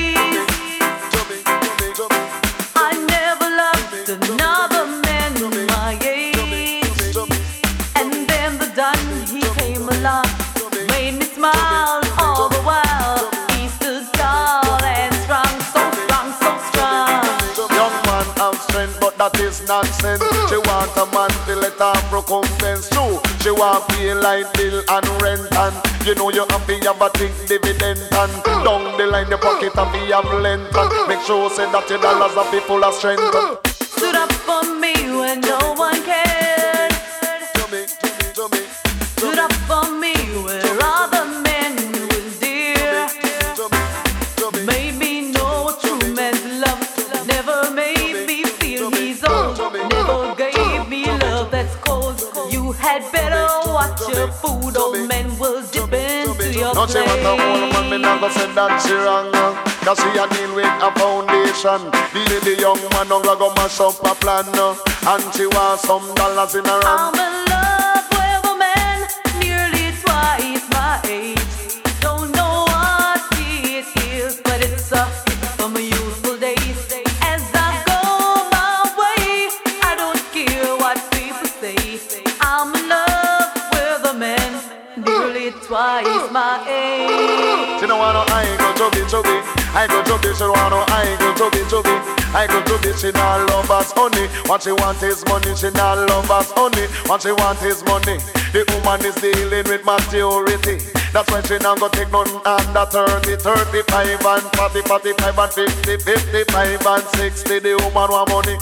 that is nonsense. She want a man to let her recompense. True, she want pay light bill and rent and you know you have to have a think dividend and down the line your pocket have to have length and make sure say that your dollars are full of strength. Stood up for me when no one cared. Watch your food. Old men will dip into your No, she want a old man, me not go say that she wrong. Cause she a deal with a foundation. The lady young man don't go mash up a plan. And she want some dollars in her hand. Age. She don't want no I go chubby chubby. I go chubby, she don't want no I go chubby chubby. I go chubby, she not love us honey. What she want is money, she not love us honey. What she want is money. The woman is dealing with maturity. That's why she not go take none under 30, 35 and 40, 45 and 50, 55 and 60. The woman want money.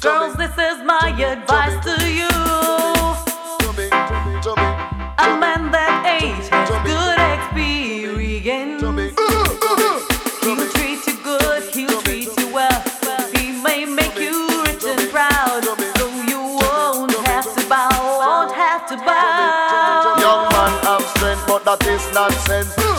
Girls, this is my advice to you. A man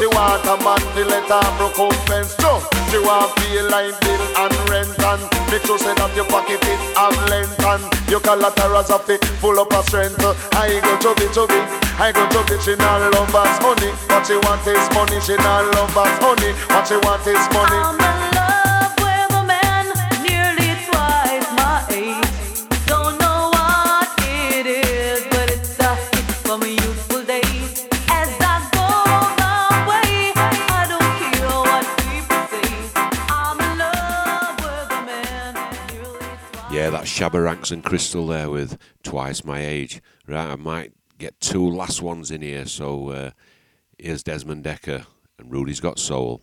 She want a man to let her recompense. No, she want pay line bill and rent and make sure say that your pocket it have length and your collaterals are fit full up of strength. I go chubby chubby, I go chubby. She not love us honey, what she want is money. She not love us honey, what she want is money. Yeah, that's Shabba Ranks and Krystal there with Twice My Age. Right, I might get two last ones in here, so uh, here's Desmond Dekker and Rudy's Got Soul.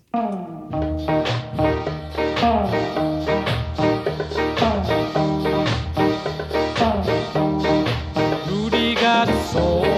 Rudy got soul.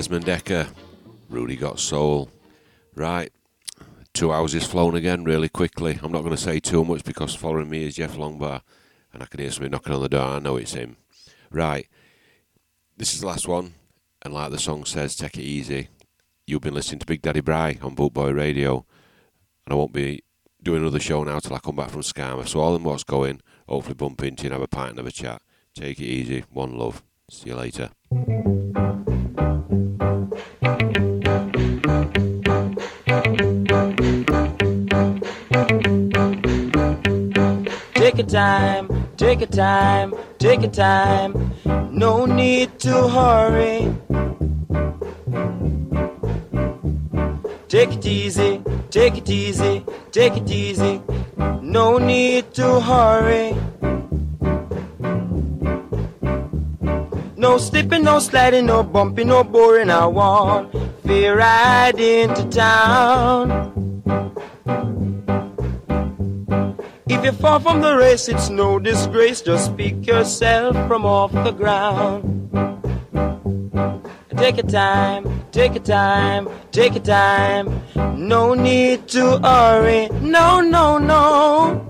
Desmond Dekker. Rudy got soul. Right. Two hours is flown again really quickly. I'm not going to say too much because following me is Jeff Longbar and I can hear somebody knocking on the door. I know it's him. Right. This is the last one. And like the song says, take it easy. You've been listening to Big Daddy Bry on Bootboy Radio. And I won't be doing another show now till I come back from Skamouth. So all in what's going, hopefully bump into you and have a pint and have a chat. Take it easy. One love. See you later. Your time, take your time, take your time. No need to hurry. Take it easy, take it easy, take it easy. No need to hurry. No slipping, no sliding, no bumping, no boring. I want fear ride into town. If you fall from the race, it's no disgrace. Just pick yourself from off the ground. Take your time, take your time, take your time. No need to hurry. No, no, no.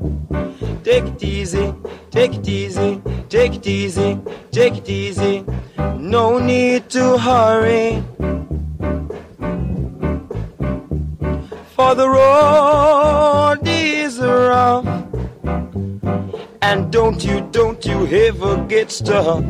Take it easy, take it easy, take it easy, take it easy. No need to hurry. For the road is rough. And don't you, don't you ever get stuck.